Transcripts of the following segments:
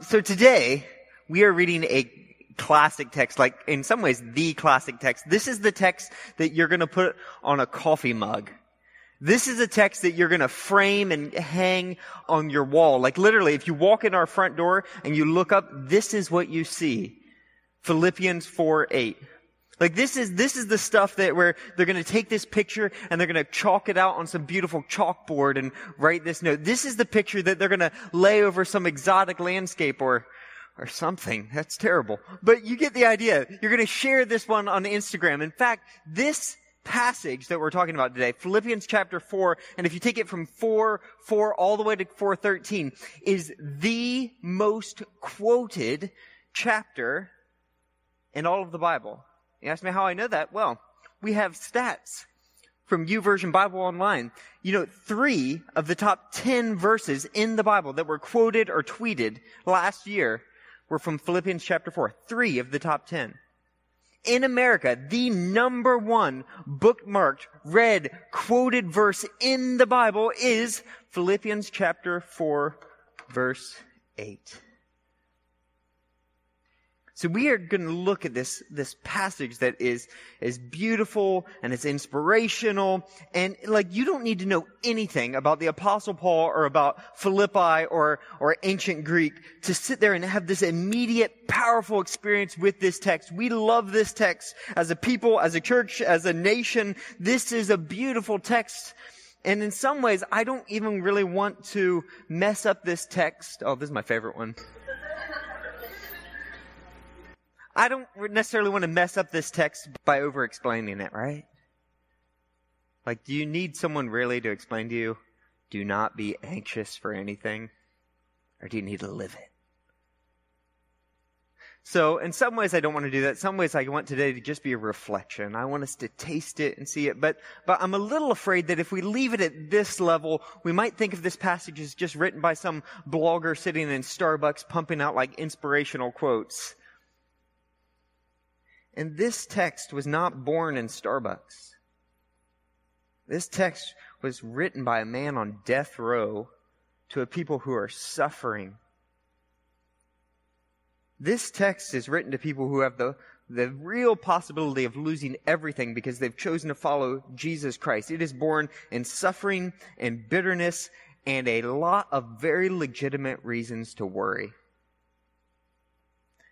So today, we are reading a classic text, like in some ways the classic text. This is the text that you're gonna put on a coffee mug. This is a text that you're gonna frame and hang on your wall. Like literally, if you walk in our front door and you look up, this is what you see. Philippians 4, 8. Like this is, this is the stuff that where they're gonna take this picture and they're gonna chalk it out on some beautiful chalkboard and write this note. This is the picture that they're gonna lay over some exotic landscape or, or something. That's terrible. But you get the idea. You're gonna share this one on Instagram. In fact, this passage that we're talking about today, Philippians chapter 4, and if you take it from 4, 4 all the way to 413, is the most quoted chapter in all of the Bible. You ask me how I know that? Well, we have stats from YouVersion Bible Online. You know, three of the top 10 verses in the Bible that were quoted or tweeted last year were from Philippians chapter 4. Three of the top 10. In America, the number one bookmarked, read, quoted verse in the Bible is Philippians chapter 4, verse 8. So we are going to look at this, this passage that is, is beautiful and it's inspirational. And like, you don't need to know anything about the apostle Paul or about Philippi or, or ancient Greek to sit there and have this immediate, powerful experience with this text. We love this text as a people, as a church, as a nation. This is a beautiful text. And in some ways, I don't even really want to mess up this text. Oh, this is my favorite one. I don't necessarily want to mess up this text by over explaining it, right? Like, do you need someone really to explain to you, do not be anxious for anything? Or do you need to live it? So, in some ways, I don't want to do that. Some ways, I want today to just be a reflection. I want us to taste it and see it. But, but I'm a little afraid that if we leave it at this level, we might think of this passage as just written by some blogger sitting in Starbucks pumping out like inspirational quotes. And this text was not born in Starbucks. This text was written by a man on death row to a people who are suffering. This text is written to people who have the, the real possibility of losing everything because they've chosen to follow Jesus Christ. It is born in suffering and bitterness and a lot of very legitimate reasons to worry.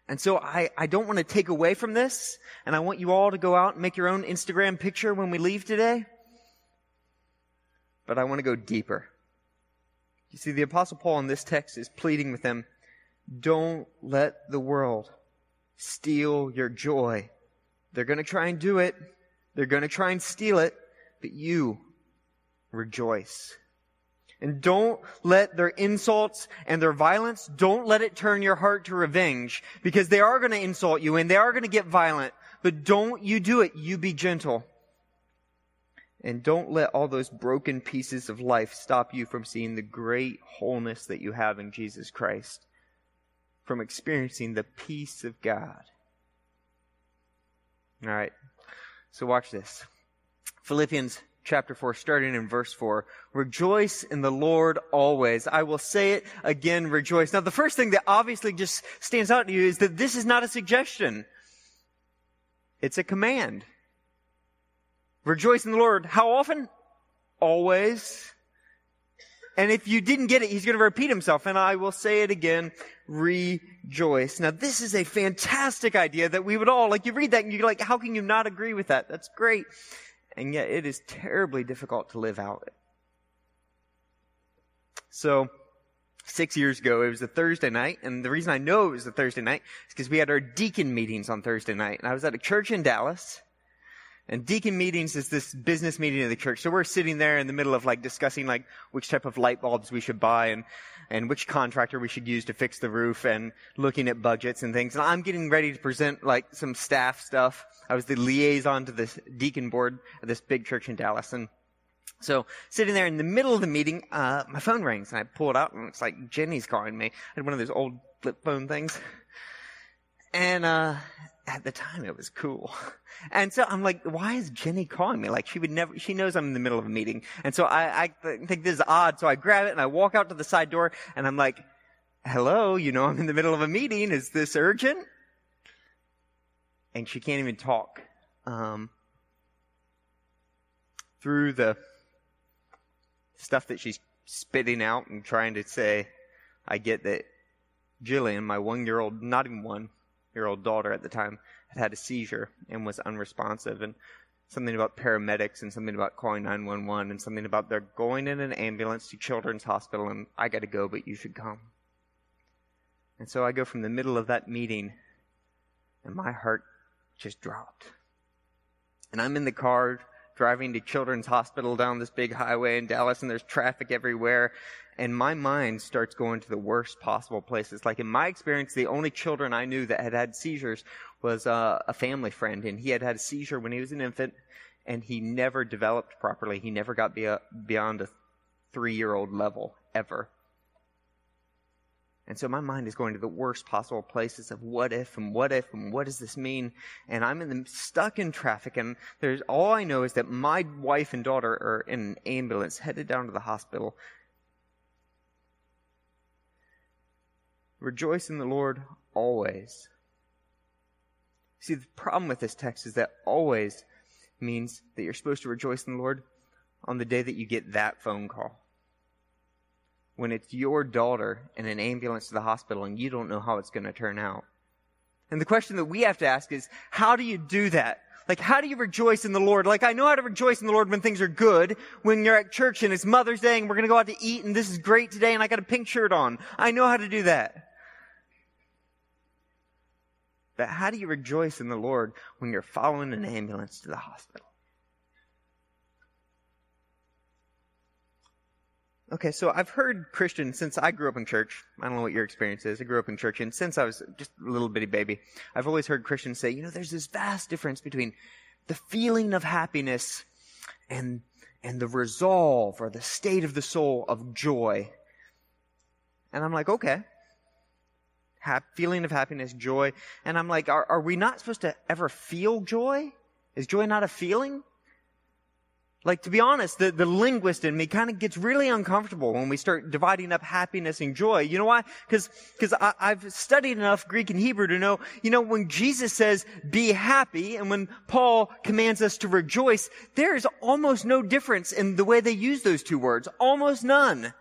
And so I, I don't want to take away from this, and I want you all to go out and make your own Instagram picture when we leave today. But I want to go deeper. You see, the Apostle Paul in this text is pleading with them don't let the world steal your joy. They're going to try and do it, they're going to try and steal it, but you rejoice. And don't let their insults and their violence, don't let it turn your heart to revenge because they are going to insult you and they are going to get violent. But don't you do it. You be gentle. And don't let all those broken pieces of life stop you from seeing the great wholeness that you have in Jesus Christ, from experiencing the peace of God. All right. So watch this. Philippians chapter 4, starting in verse 4. Rejoice in the Lord always. I will say it again, rejoice. Now, the first thing that obviously just stands out to you is that this is not a suggestion. It's a command. Rejoice in the Lord. How often? Always. And if you didn't get it, he's going to repeat himself. And I will say it again, rejoice. Now, this is a fantastic idea that we would all, like, you read that and you're like, how can you not agree with that? That's great and yet it is terribly difficult to live out. So, six years ago, it was a Thursday night, and the reason I know it was a Thursday night is because we had our deacon meetings on Thursday night, and I was at a church in Dallas, and deacon meetings is this business meeting of the church. So we're sitting there in the middle of like discussing like which type of light bulbs we should buy and, and which contractor we should use to fix the roof and looking at budgets and things. And I'm getting ready to present like some staff stuff. I was the liaison to this deacon board of this big church in Dallas. And so sitting there in the middle of the meeting, uh, my phone rings and I pull it out and it's like Jenny's calling me. I had one of those old flip phone things. And, uh, at the time it was cool. And so I'm like, why is Jenny calling me? Like she would never, she knows I'm in the middle of a meeting. And so I, I think this is odd. So I grab it and I walk out to the side door and I'm like, hello, you know, I'm in the middle of a meeting. Is this urgent? And she can't even talk. Um, through the stuff that she's spitting out and trying to say, I get that Jillian, my one year old, not even one year old daughter at the time, had had a seizure and was unresponsive. And something about paramedics and something about calling 911 and something about they're going in an ambulance to Children's Hospital and I got to go, but you should come. And so I go from the middle of that meeting and my heart just dropped. And I'm in the car driving to Children's Hospital down this big highway in Dallas and there's traffic everywhere. And my mind starts going to the worst possible places. Like in my experience, the only children I knew that had had seizures was uh, a family friend, and he had had a seizure when he was an infant, and he never developed properly. He never got be- beyond a three-year-old level ever. And so my mind is going to the worst possible places of what if and what if and what does this mean? And I'm in the, stuck in traffic and there's all I know is that my wife and daughter are in an ambulance headed down to the hospital. Rejoice in the Lord always. See, the problem with this text is that always means that you're supposed to rejoice in the Lord on the day that you get that phone call. When it's your daughter in an ambulance to the hospital and you don't know how it's going to turn out. And the question that we have to ask is, how do you do that? Like, how do you rejoice in the Lord? Like, I know how to rejoice in the Lord when things are good, when you're at church and it's Mother's Day and we're going to go out to eat and this is great today and I got a pink shirt on. I know how to do that. But how do you rejoice in the Lord when you're following an ambulance to the hospital? Okay, so I've heard Christians since I grew up in church. I don't know what your experience is. I grew up in church, and since I was just a little bitty baby, I've always heard Christians say, you know, there's this vast difference between the feeling of happiness and and the resolve or the state of the soul of joy. And I'm like, okay, feeling of happiness, joy. And I'm like, are, are we not supposed to ever feel joy? Is joy not a feeling? Like, to be honest, the, the linguist in me kind of gets really uncomfortable when we start dividing up happiness and joy. You know why? Because because I've studied enough Greek and Hebrew to know, you know, when Jesus says, be happy, and when Paul commands us to rejoice, there is almost no difference in the way they use those two words. Almost none.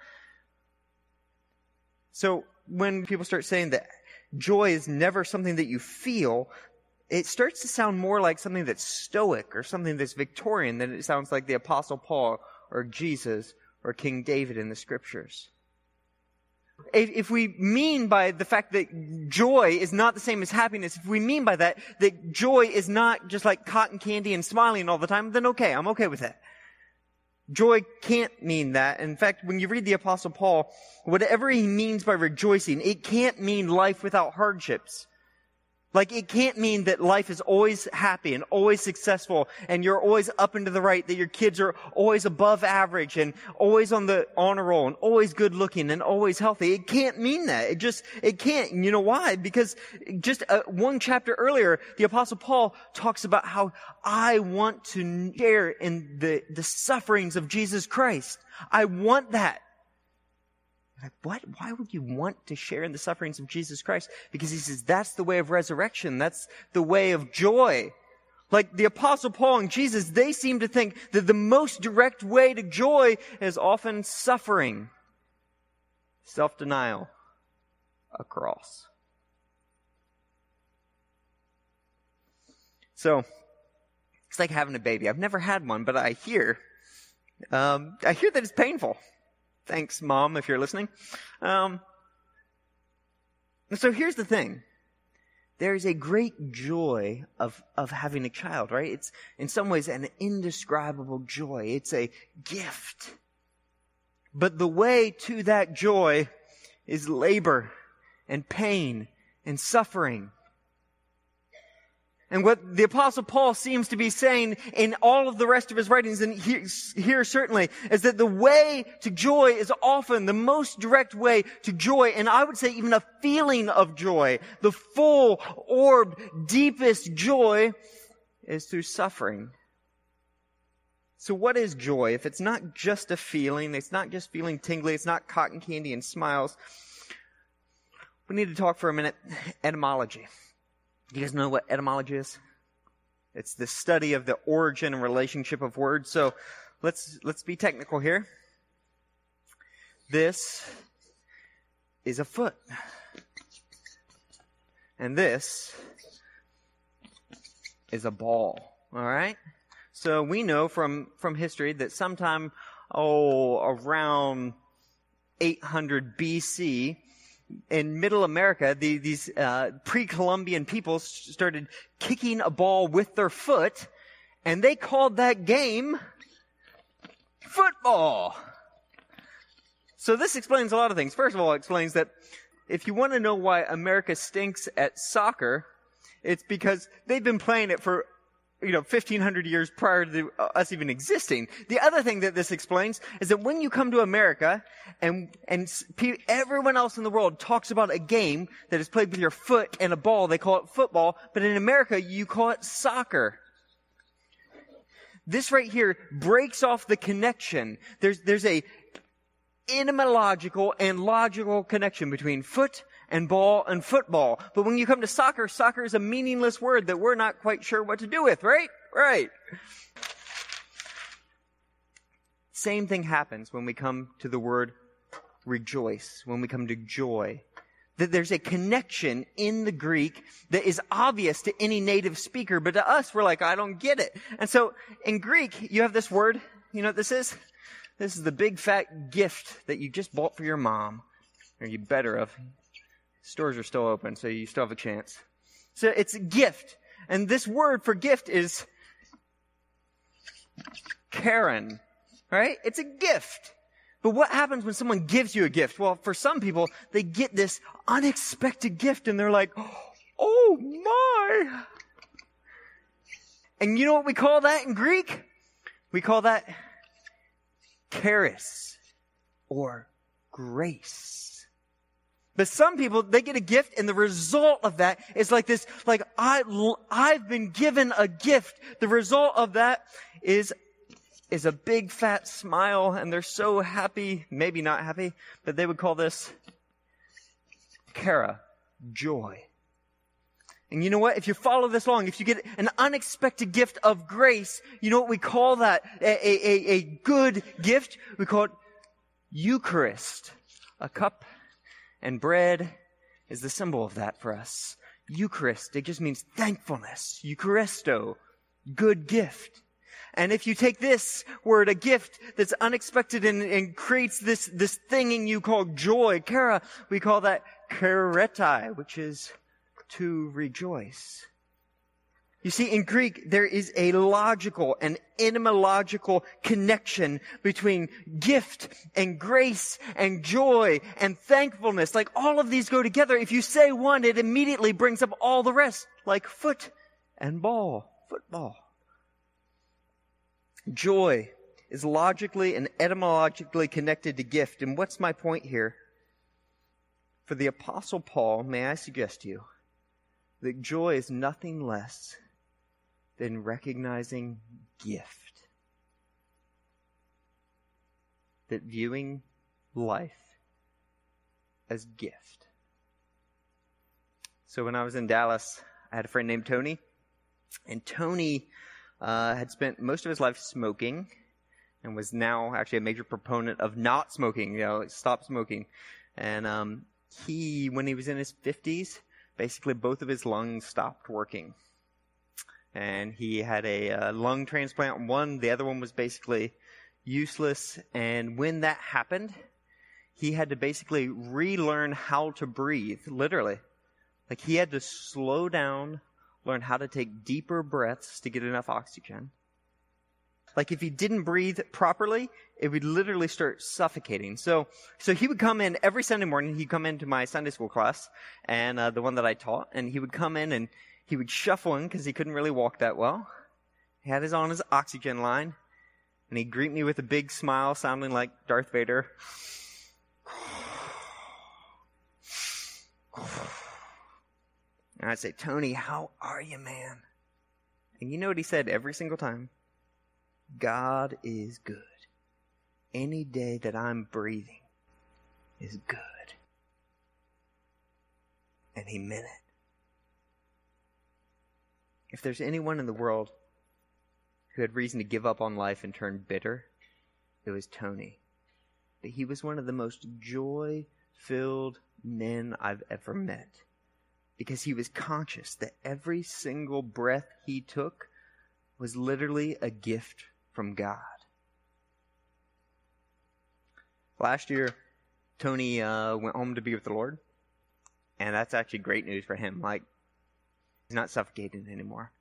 So, when people start saying that joy is never something that you feel, it starts to sound more like something that's stoic or something that's Victorian than it sounds like the Apostle Paul or Jesus or King David in the scriptures. If we mean by the fact that joy is not the same as happiness, if we mean by that, that joy is not just like cotton candy and smiling all the time, then okay, I'm okay with that. Joy can't mean that. In fact, when you read the apostle Paul, whatever he means by rejoicing, it can't mean life without hardships. Like it can't mean that life is always happy and always successful and you're always up and to the right, that your kids are always above average and always on the honor roll and always good looking and always healthy. It can't mean that. It just, it can't. You know why? Because just uh, one chapter earlier, the apostle Paul talks about how I want to share in the, the sufferings of Jesus Christ. I want that. Like, what? Why would you want to share in the sufferings of Jesus Christ? Because he says that's the way of resurrection. That's the way of joy. Like the apostle Paul and Jesus, they seem to think that the most direct way to joy is often suffering, self-denial, a cross. So, it's like having a baby. I've never had one, but I hear, um, I hear that it's painful. Thanks, mom, if you're listening. Um, so here's the thing. There is a great joy of, of having a child, right? It's in some ways an indescribable joy. It's a gift. But the way to that joy is labor and pain and suffering. And what the apostle Paul seems to be saying in all of the rest of his writings, and here, certainly, is that the way to joy is often the most direct way to joy, and I would say even a feeling of joy. The full, orbed, deepest joy is through suffering. So what is joy? If it's not just a feeling, it's not just feeling tingly, it's not cotton candy and smiles, we need to talk for a minute etymology. Do you guys know what etymology is? It's the study of the origin and relationship of words. So let's let's be technical here. This is a foot. And this is a ball. All right? So we know from, from history that sometime, oh, around 800 BC, in middle America, the, these uh, pre-Columbian people started kicking a ball with their foot, and they called that game football. So this explains a lot of things. First of all, it explains that if you want to know why America stinks at soccer, it's because they've been playing it for you know, 1500 years prior to us even existing. The other thing that this explains is that when you come to America and, and everyone else in the world talks about a game that is played with your foot and a ball, they call it football, but in America you call it soccer. This right here breaks off the connection. There's, there's a etymological and logical connection between foot and ball and football. But when you come to soccer, soccer is a meaningless word that we're not quite sure what to do with, right? Right. Same thing happens when we come to the word rejoice, when we come to joy. That there's a connection in the Greek that is obvious to any native speaker, but to us, we're like, I don't get it. And so in Greek, you have this word, you know what this is? This is the big fat gift that you just bought for your mom. Or you better have. Stores are still open, so you still have a chance. So it's a gift. And this word for gift is Karen, right? It's a gift. But what happens when someone gives you a gift? Well, for some people, they get this unexpected gift and they're like, oh my. And you know what we call that in Greek? We call that charis or grace. But some people, they get a gift and the result of that is like this, like, I, I've been given a gift. The result of that is, is a big fat smile and they're so happy, maybe not happy, but they would call this chara, joy. And you know what? If you follow this along, if you get an unexpected gift of grace, you know what we call that? A, a, a good gift? We call it Eucharist. A cup and bread is the symbol of that for us. Eucharist, it just means thankfulness. Eucharisto, good gift. And if you take this word, a gift that's unexpected and, and creates this, this thing in you called joy, chara, we call that chairete, which is to rejoice. You see, in Greek, there is a logical and etymological connection between gift and grace and joy and thankfulness. Like all of these go together. If you say one, it immediately brings up all the rest, like foot and ball, football. Joy is logically and etymologically connected to gift. And what's my point here? For the apostle Paul, may I suggest to you that joy is nothing less than recognizing gift. That viewing life as gift. So when I was in Dallas, I had a friend named Tony, and Tony uh, had spent most of his life smoking and was now actually a major proponent of not smoking, you know, like stop smoking. And um, he, when he was in his 50s, basically both of his lungs stopped working and he had a uh, lung transplant. One, the other one was basically useless. And when that happened, he had to basically relearn how to breathe, literally. Like he had to slow down, learn how to take deeper breaths to get enough oxygen. Like if he didn't breathe properly, it would literally start suffocating. So, so he would come in every Sunday morning. He'd come into my Sunday school class and uh, the one that I taught, and he would come in and he would shuffle in because he couldn't really walk that well. He had his on his oxygen line, and he'd greet me with a big smile, sounding like Darth Vader. And I'd say, Tony, how are you, man? And you know what he said every single time? God is good. Any day that I'm breathing is good. and he meant it. If there's anyone in the world who had reason to give up on life and turn bitter, it was Tony. But he was one of the most joy filled men I've ever met because he was conscious that every single breath he took was literally a gift from God. Last year, Tony uh, went home to be with the Lord, and that's actually great news for him. Like, he's not suffocating anymore.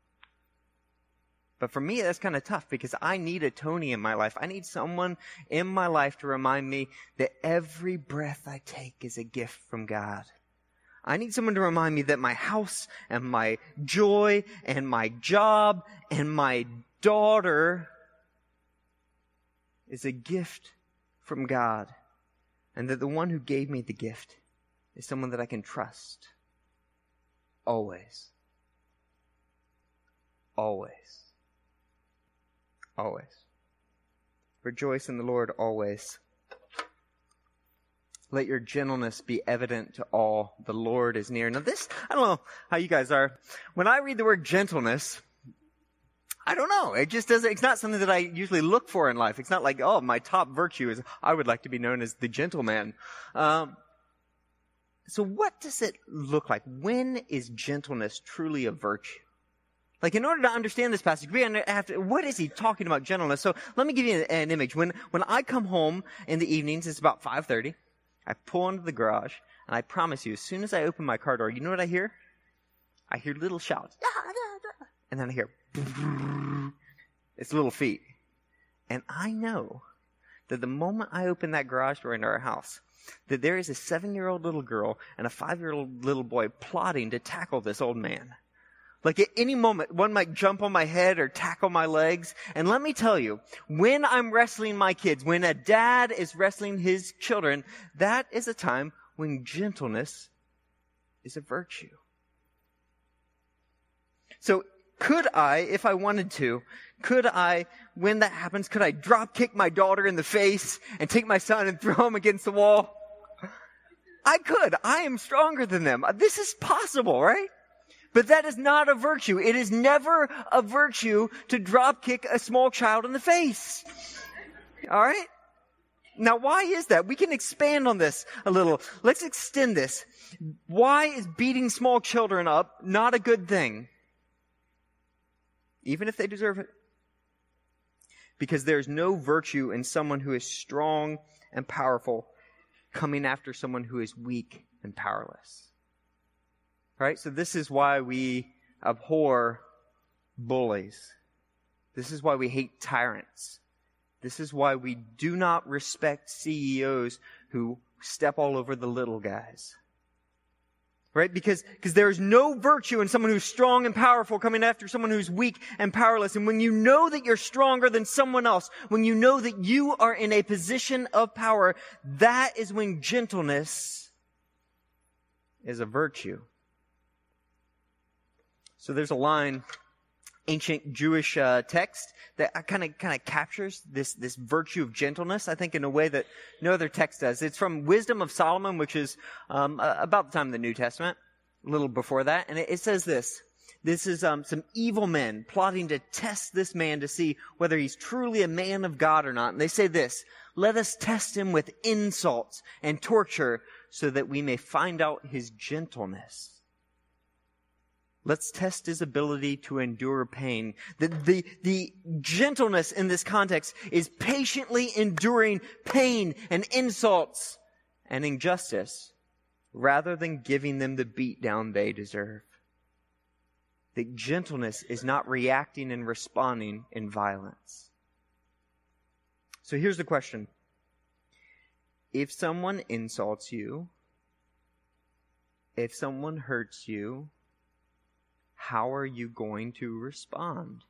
But for me, that's kind of tough because I need a Tony in my life. I need someone in my life to remind me that every breath I take is a gift from God. I need someone to remind me that my house and my joy and my job and my daughter is a gift from God. And that the one who gave me the gift is someone that I can trust. Always. Always. Always. Rejoice in the Lord always. Let your gentleness be evident to all. The Lord is near. Now this, I don't know how you guys are. When I read the word gentleness, I don't know. It just doesn't, it's not something that I usually look for in life. It's not like, oh, my top virtue is, I would like to be known as the gentleman. Um, so what does it look like? When is gentleness truly a virtue? Like, in order to understand this passage, we have to, what is he talking about gentleness? So let me give you an, image. When, when I come home in the evenings, it's about 5.30. I pull into the garage, and I promise you, as soon as I open my car door, you know what I hear? I hear little shouts. And then I hear, it's little feet. And I know that the moment I open that garage door into our house, that there is a seven year old little girl and a five year old little boy plotting to tackle this old man. Like at any moment, one might jump on my head or tackle my legs. And let me tell you, when I'm wrestling my kids, when a dad is wrestling his children, that is a time when gentleness is a virtue. So could I, if I wanted to, could I, when that happens, could I drop kick my daughter in the face and take my son and throw him against the wall? I could. I am stronger than them. This is possible, right? But that is not a virtue. It is never a virtue to drop kick a small child in the face. All right? Now, why is that? We can expand on this a little. Let's extend this. Why is beating small children up not a good thing? Even if they deserve it. Because there's no virtue in someone who is strong and powerful coming after someone who is weak and powerless. Right? So this is why we abhor bullies. This is why we hate tyrants. This is why we do not respect CEOs who step all over the little guys. Right? Because, because there is no virtue in someone who's strong and powerful coming after someone who's weak and powerless. And when you know that you're stronger than someone else, when you know that you are in a position of power, that is when gentleness is a virtue. So there's a line, ancient Jewish uh, text that kind of kind of captures this this virtue of gentleness. I think in a way that no other text does. It's from Wisdom of Solomon, which is um, about the time of the New Testament, a little before that, and it, it says this. This is um, some evil men plotting to test this man to see whether he's truly a man of God or not. And they say this, let us test him with insults and torture so that we may find out his gentleness. Let's test his ability to endure pain. The, the, the gentleness in this context is patiently enduring pain and insults and injustice rather than giving them the beatdown they deserve. The gentleness is not reacting and responding in violence. So here's the question. If someone insults you, if someone hurts you, how are you going to respond?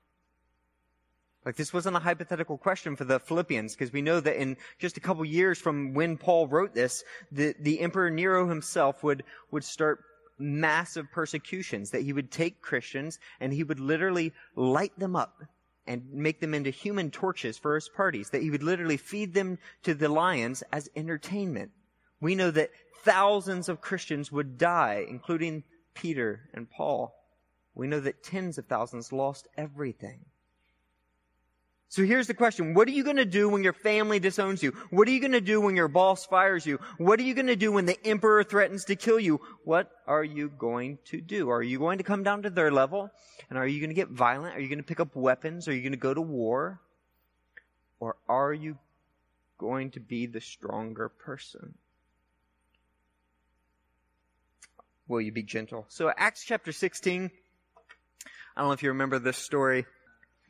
Like this wasn't a hypothetical question for the Philippians because we know that in just a couple years from when Paul wrote this, the, the Emperor Nero himself would, would start massive persecutions, that he would take Christians and he would literally light them up and make them into human torches for his parties, that he would literally feed them to the lions as entertainment We know that thousands of Christians would die, including Peter and Paul. We know that tens of thousands lost everything. So here's the question. What are you going to do when your family disowns you? What are you going to do when your boss fires you? What are you going to do when the emperor threatens to kill you? What are you going to do? Are you going to come down to their level? And are you going to get violent? Are you going to pick up weapons? Are you going to go to war? Or are you going to be the stronger person? Will you be gentle? So Acts chapter 16, I don't know if you remember this story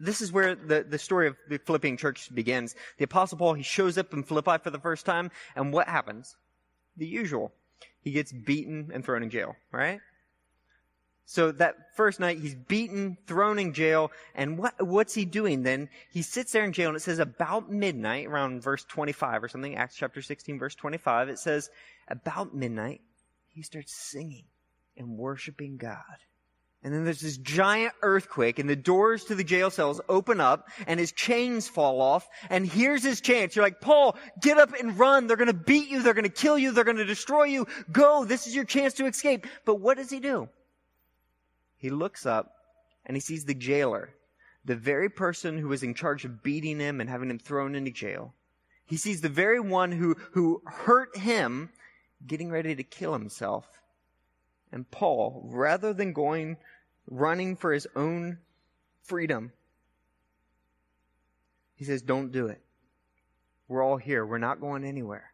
this is where the, the story of the Philippian church begins. The apostle Paul, he shows up in Philippi for the first time, and what happens? The usual. He gets beaten and thrown in jail, right? So that first night, he's beaten, thrown in jail, and what, what's he doing then? He sits there in jail, and it says about midnight, around verse 25 or something, Acts chapter 16, verse 25, it says, about midnight, he starts singing and worshiping God. And then there's this giant earthquake and the doors to the jail cells open up and his chains fall off. And here's his chance. You're like, Paul, get up and run. They're going to beat you. They're going to kill you. They're going to destroy you. Go. This is your chance to escape. But what does he do? He looks up and he sees the jailer, the very person who was in charge of beating him and having him thrown into jail. He sees the very one who, who hurt him getting ready to kill himself. And Paul, rather than going running for his own freedom, he says, Don't do it. We're all here. We're not going anywhere.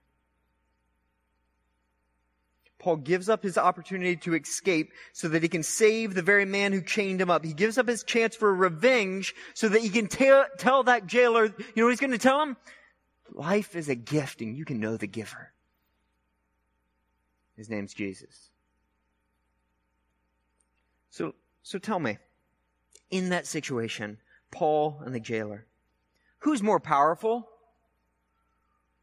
Paul gives up his opportunity to escape so that he can save the very man who chained him up. He gives up his chance for revenge so that he can tell, tell that jailer, you know what he's going to tell him? Life is a gift and you can know the giver. His name's Jesus. So so tell me, in that situation, Paul and the jailer, who's more powerful?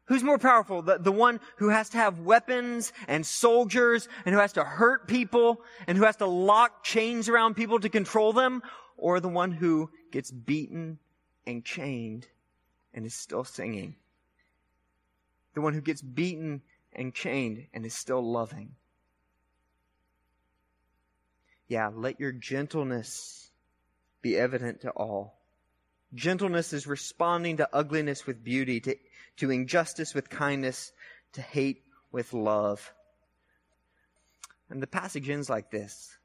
Who's more powerful? The, the one who has to have weapons and soldiers and who has to hurt people and who has to lock chains around people to control them? Or the one who gets beaten and chained and is still singing? The one who gets beaten and chained and is still loving? Yeah, let your gentleness be evident to all. Gentleness is responding to ugliness with beauty, to, to injustice with kindness, to hate with love. And the passage ends like this.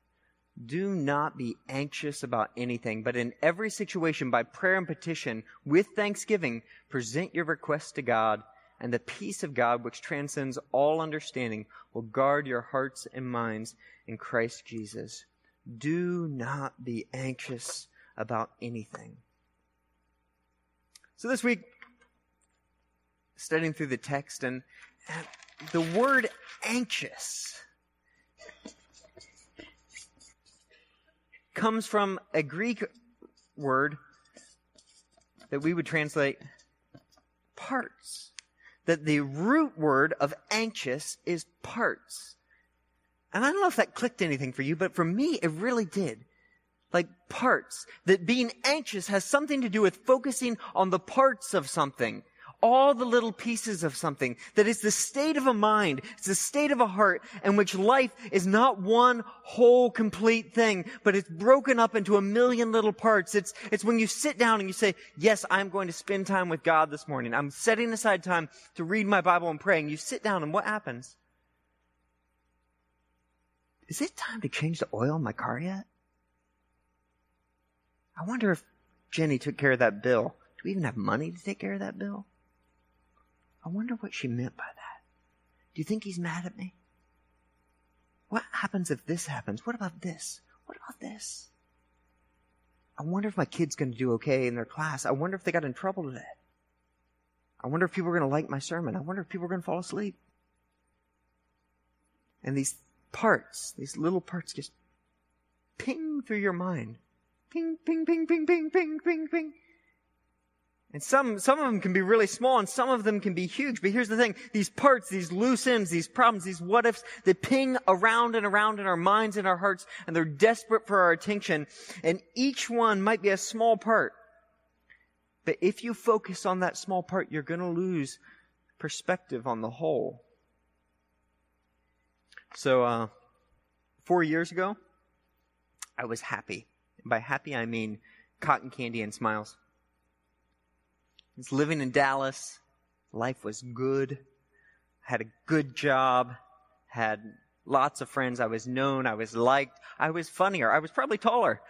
Do not be anxious about anything, but in every situation, by prayer and petition, with thanksgiving, present your requests to God, and the peace of God, which transcends all understanding, will guard your hearts and minds in Christ Jesus. Do not be anxious about anything. So this week, studying through the text, and the word anxious comes from a Greek word that we would translate parts. That the root word of anxious is parts. And I don't know if that clicked anything for you, but for me, it really did. Like parts. That being anxious has something to do with focusing on the parts of something. All the little pieces of something. That is the state of a mind. It's the state of a heart in which life is not one whole complete thing, but it's broken up into a million little parts. It's, it's when you sit down and you say, yes, I'm going to spend time with God this morning. I'm setting aside time to read my Bible and praying. You sit down and what happens? Is it time to change the oil in my car yet? I wonder if Jenny took care of that bill. Do we even have money to take care of that bill? I wonder what she meant by that. Do you think he's mad at me? What happens if this happens? What about this? What about this? I wonder if my kid's going to do okay in their class. I wonder if they got in trouble today. I wonder if people are going to like my sermon. I wonder if people are going to fall asleep. And these parts, these little parts just ping through your mind. Ping, ping, ping, ping, ping, ping, ping, ping. And some, some of them can be really small and some of them can be huge. But here's the thing. These parts, these loose ends, these problems, these what ifs, they ping around and around in our minds and our hearts and they're desperate for our attention. And each one might be a small part. But if you focus on that small part, you're going to lose perspective on the whole. So, uh, four years ago, I was happy. By happy, I mean cotton candy and smiles. I was living in Dallas. Life was good. Had a good job. Had lots of friends. I was known. I was liked. I was funnier. I was probably taller.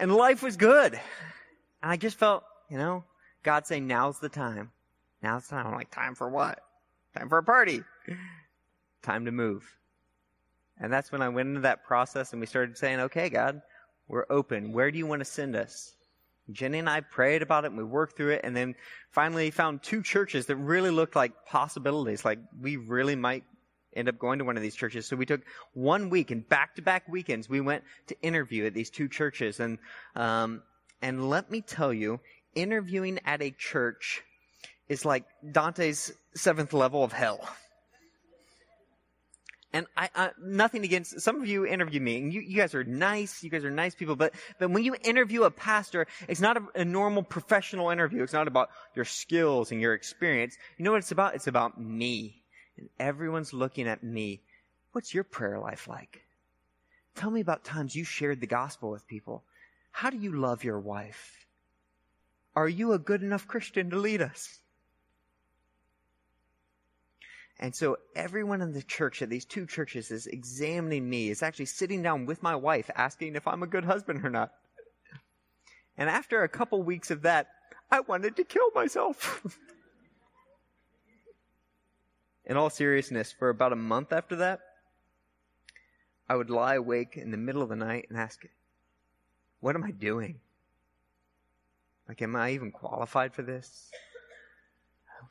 And life was good. And I just felt, you know, God saying, now's the time. Now's the time. I'm like, time for what? Time for a party. Time to move. And that's when I went into that process and we started saying, okay, God, we're open. Where do you want to send us? Jenny and I prayed about it and we worked through it and then finally found two churches that really looked like possibilities. Like we really might end up going to one of these churches. So we took one week and back to back weekends we went to interview at these two churches. And, um, and let me tell you, interviewing at a church is like Dante's seventh level of hell. And I, I, nothing against some of you interview me, and you, you guys are nice. You guys are nice people. But but when you interview a pastor, it's not a, a normal professional interview. It's not about your skills and your experience. You know what it's about? It's about me. And everyone's looking at me. What's your prayer life like? Tell me about times you shared the gospel with people. How do you love your wife? Are you a good enough Christian to lead us? And so everyone in the church at these two churches is examining me, is actually sitting down with my wife asking if I'm a good husband or not. And after a couple weeks of that, I wanted to kill myself. in all seriousness, for about a month after that, I would lie awake in the middle of the night and ask, what am I doing? Like, am I even qualified for this?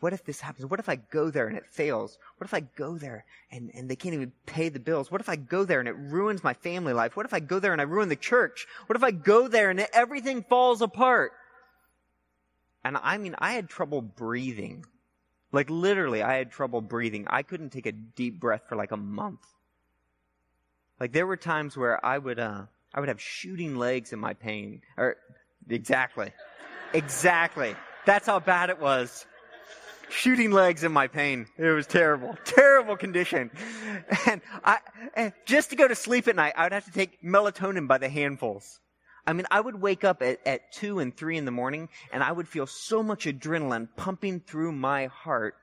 What if this happens? What if I go there and it fails? What if I go there and, and they can't even pay the bills? What if I go there and it ruins my family life? What if I go there and I ruin the church? What if I go there and everything falls apart? And I mean, I had trouble breathing. Like literally, I had trouble breathing. I couldn't take a deep breath for like a month. Like there were times where I would, uh, I would have shooting legs in my pain. Or, exactly. Exactly. That's how bad it was shooting legs in my pain. It was terrible, terrible condition. And I, and just to go to sleep at night, I would have to take melatonin by the handfuls. I mean, I would wake up at, at two and three in the morning and I would feel so much adrenaline pumping through my heart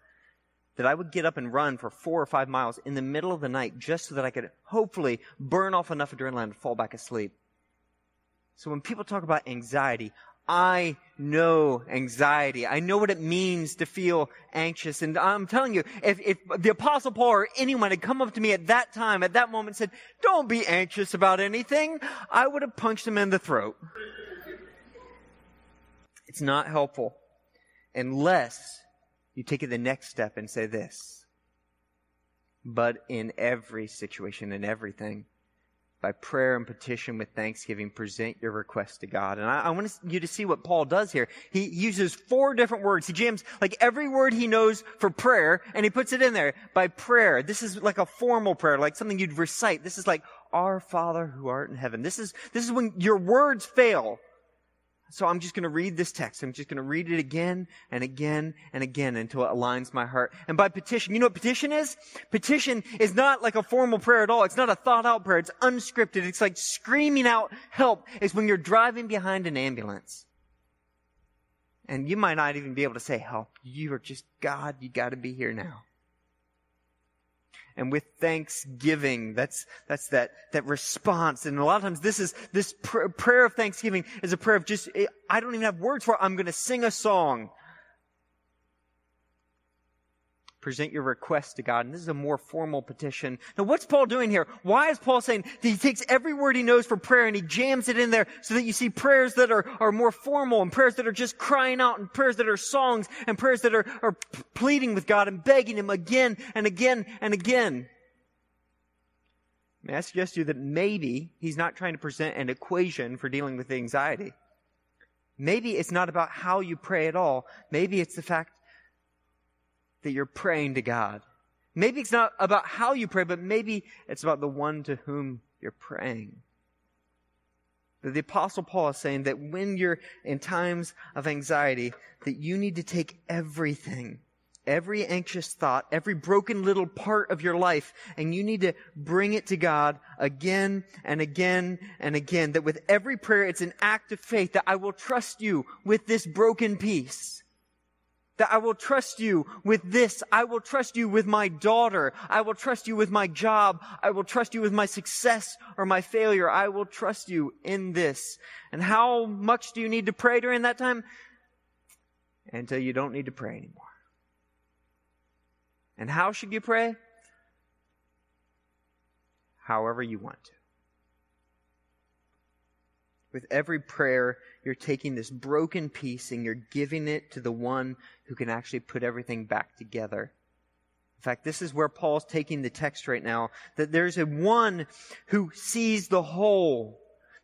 that I would get up and run for four or five miles in the middle of the night just so that I could hopefully burn off enough adrenaline to fall back asleep. So when people talk about anxiety, I know anxiety. I know what it means to feel anxious. And I'm telling you, if, if the apostle Paul or anyone had come up to me at that time, at that moment said, don't be anxious about anything, I would have punched him in the throat. It's not helpful unless you take it the next step and say this. But in every situation, in everything, by prayer and petition with thanksgiving, present your request to God. And I, I, want you to see what Paul does here. He uses four different words. He jams like every word he knows for prayer and he puts it in there by prayer. This is like a formal prayer, like something you'd recite. This is like, our Father who art in heaven. This is, this is when your words fail. So I'm just going to read this text. I'm just going to read it again and again and again until it aligns my heart. And by petition, you know what petition is? Petition is not like a formal prayer at all. It's not a thought out prayer. It's unscripted. It's like screaming out help. It's when you're driving behind an ambulance. And you might not even be able to say help. You are just, God, you got to be here now and with thanksgiving. That's, that's that, that response. And a lot of times this is, this pr- prayer of thanksgiving is a prayer of just, I don't even have words for it. I'm going to sing a song. Present your request to God. And this is a more formal petition. Now what's Paul doing here? Why is Paul saying that he takes every word he knows for prayer and he jams it in there so that you see prayers that are, are more formal and prayers that are just crying out and prayers that are songs and prayers that are, are pleading with God and begging Him again and again and again. May I suggest to you that maybe he's not trying to present an equation for dealing with anxiety. Maybe it's not about how you pray at all. Maybe it's the fact that you're praying to God. Maybe it's not about how you pray, but maybe it's about the one to whom you're praying. The apostle Paul is saying that when you're in times of anxiety, that you need to take everything every anxious thought, every broken little part of your life, and you need to bring it to God again and again and again. That with every prayer, it's an act of faith that I will trust you with this broken piece. That I will trust you with this. I will trust you with my daughter. I will trust you with my job. I will trust you with my success or my failure. I will trust you in this. And how much do you need to pray during that time? Until you don't need to pray anymore. And how should you pray? However you want to. With every prayer, you're taking this broken piece and you're giving it to the one who can actually put everything back together. In fact, this is where Paul's taking the text right now, that there's a one who sees the whole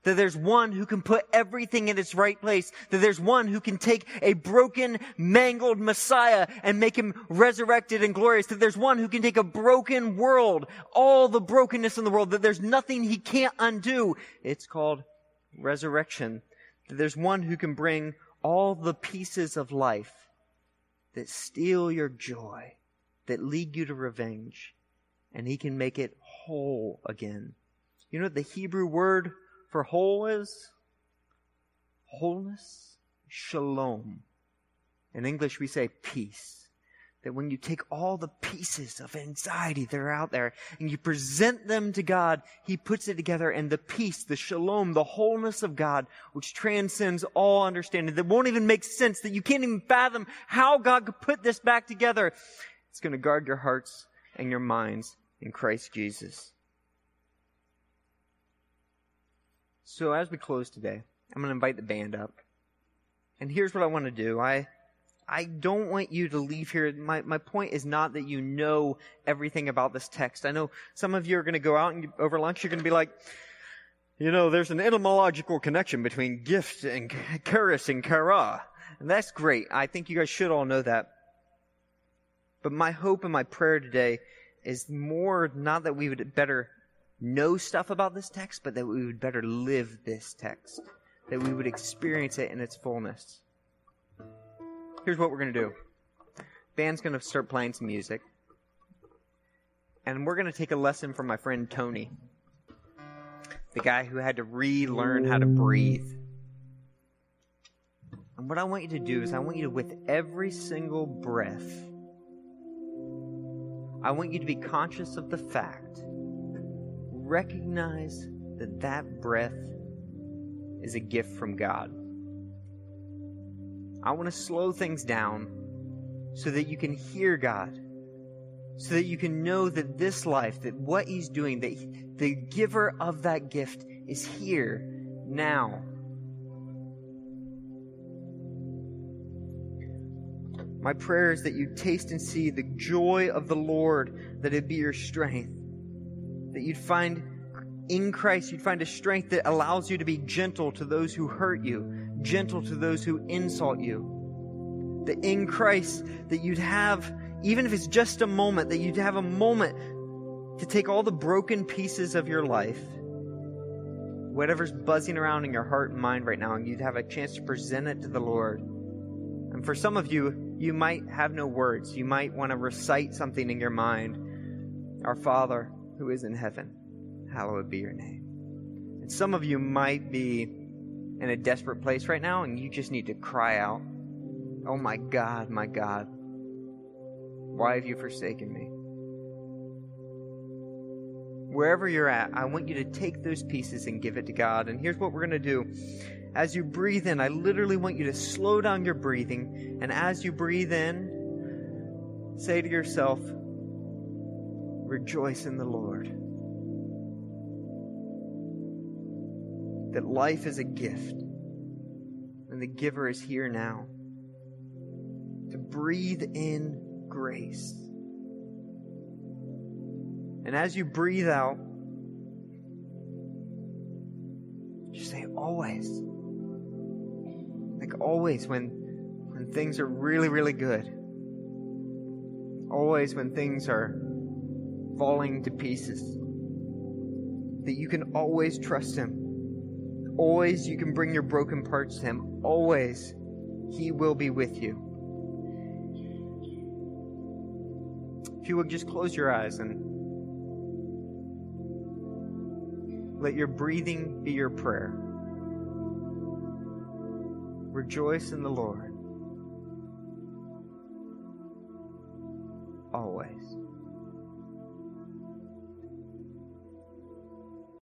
that there's one who can put everything in its right place, that there's one who can take a broken, mangled Messiah and make him resurrected and glorious, that there's one who can take a broken world, all the brokenness in the world, that there's nothing he can't undo. It's called resurrection. That there's one who can bring all the pieces of life that steal your joy, that lead you to revenge, and he can make it whole again. You know what the Hebrew word for whole is? Wholeness? Shalom. In English, we say peace. That when you take all the pieces of anxiety that are out there and you present them to God, He puts it together and the peace, the shalom, the wholeness of God, which transcends all understanding, that won't even make sense, that you can't even fathom how God could put this back together. It's going to guard your hearts and your minds in Christ Jesus. So as we close today, I'm going to invite the band up. And here's what I want to do. I I don't want you to leave here. My, my point is not that you know everything about this text. I know some of you are going to go out and over lunch, you're going to be like, you know, there's an etymological connection between gift and charis and chara. And that's great. I think you guys should all know that. But my hope and my prayer today is more not that we would better know stuff about this text, but that we would better live this text, that we would experience it in its fullness. Here's what we're going to do band's going to start playing some music, and we're going to take a lesson from my friend Tony, the guy who had to relearn how to breathe. And what I want you to do is, I want you to, with every single breath, I want you to be conscious of the fact recognize that that breath is a gift from God. I want to slow things down so that you can hear God, so that you can know that this life, that what He's doing, that the giver of that gift is here now. My prayer is that you taste and see the joy of the Lord, that it be your strength that you'd find in Christ, you'd find a strength that allows you to be gentle to those who hurt you, gentle to those who insult you. That in Christ, that you'd have, even if it's just a moment, that you'd have a moment to take all the broken pieces of your life, whatever's buzzing around in your heart and mind right now, and you'd have a chance to present it to the Lord. And for some of you, you might have no words. You might want to recite something in your mind. Our Father, who is in heaven, hallowed be your name. And some of you might be in a desperate place right now and you just need to cry out, Oh my God, my God, why have you forsaken me? Wherever you're at, I want you to take those pieces and give it to God. And here's what we're going to do. As you breathe in, I literally want you to slow down your breathing. And as you breathe in, say to yourself, Rejoice in the Lord. That life is a gift, and the giver is here now. To breathe in grace. And as you breathe out, just say always. Like always when when things are really, really good. Always when things are falling to pieces. That you can always trust Him. Always you can bring your broken parts to Him. Always He will be with you. If you would just close your eyes and let your breathing be your prayer. Rejoice in the Lord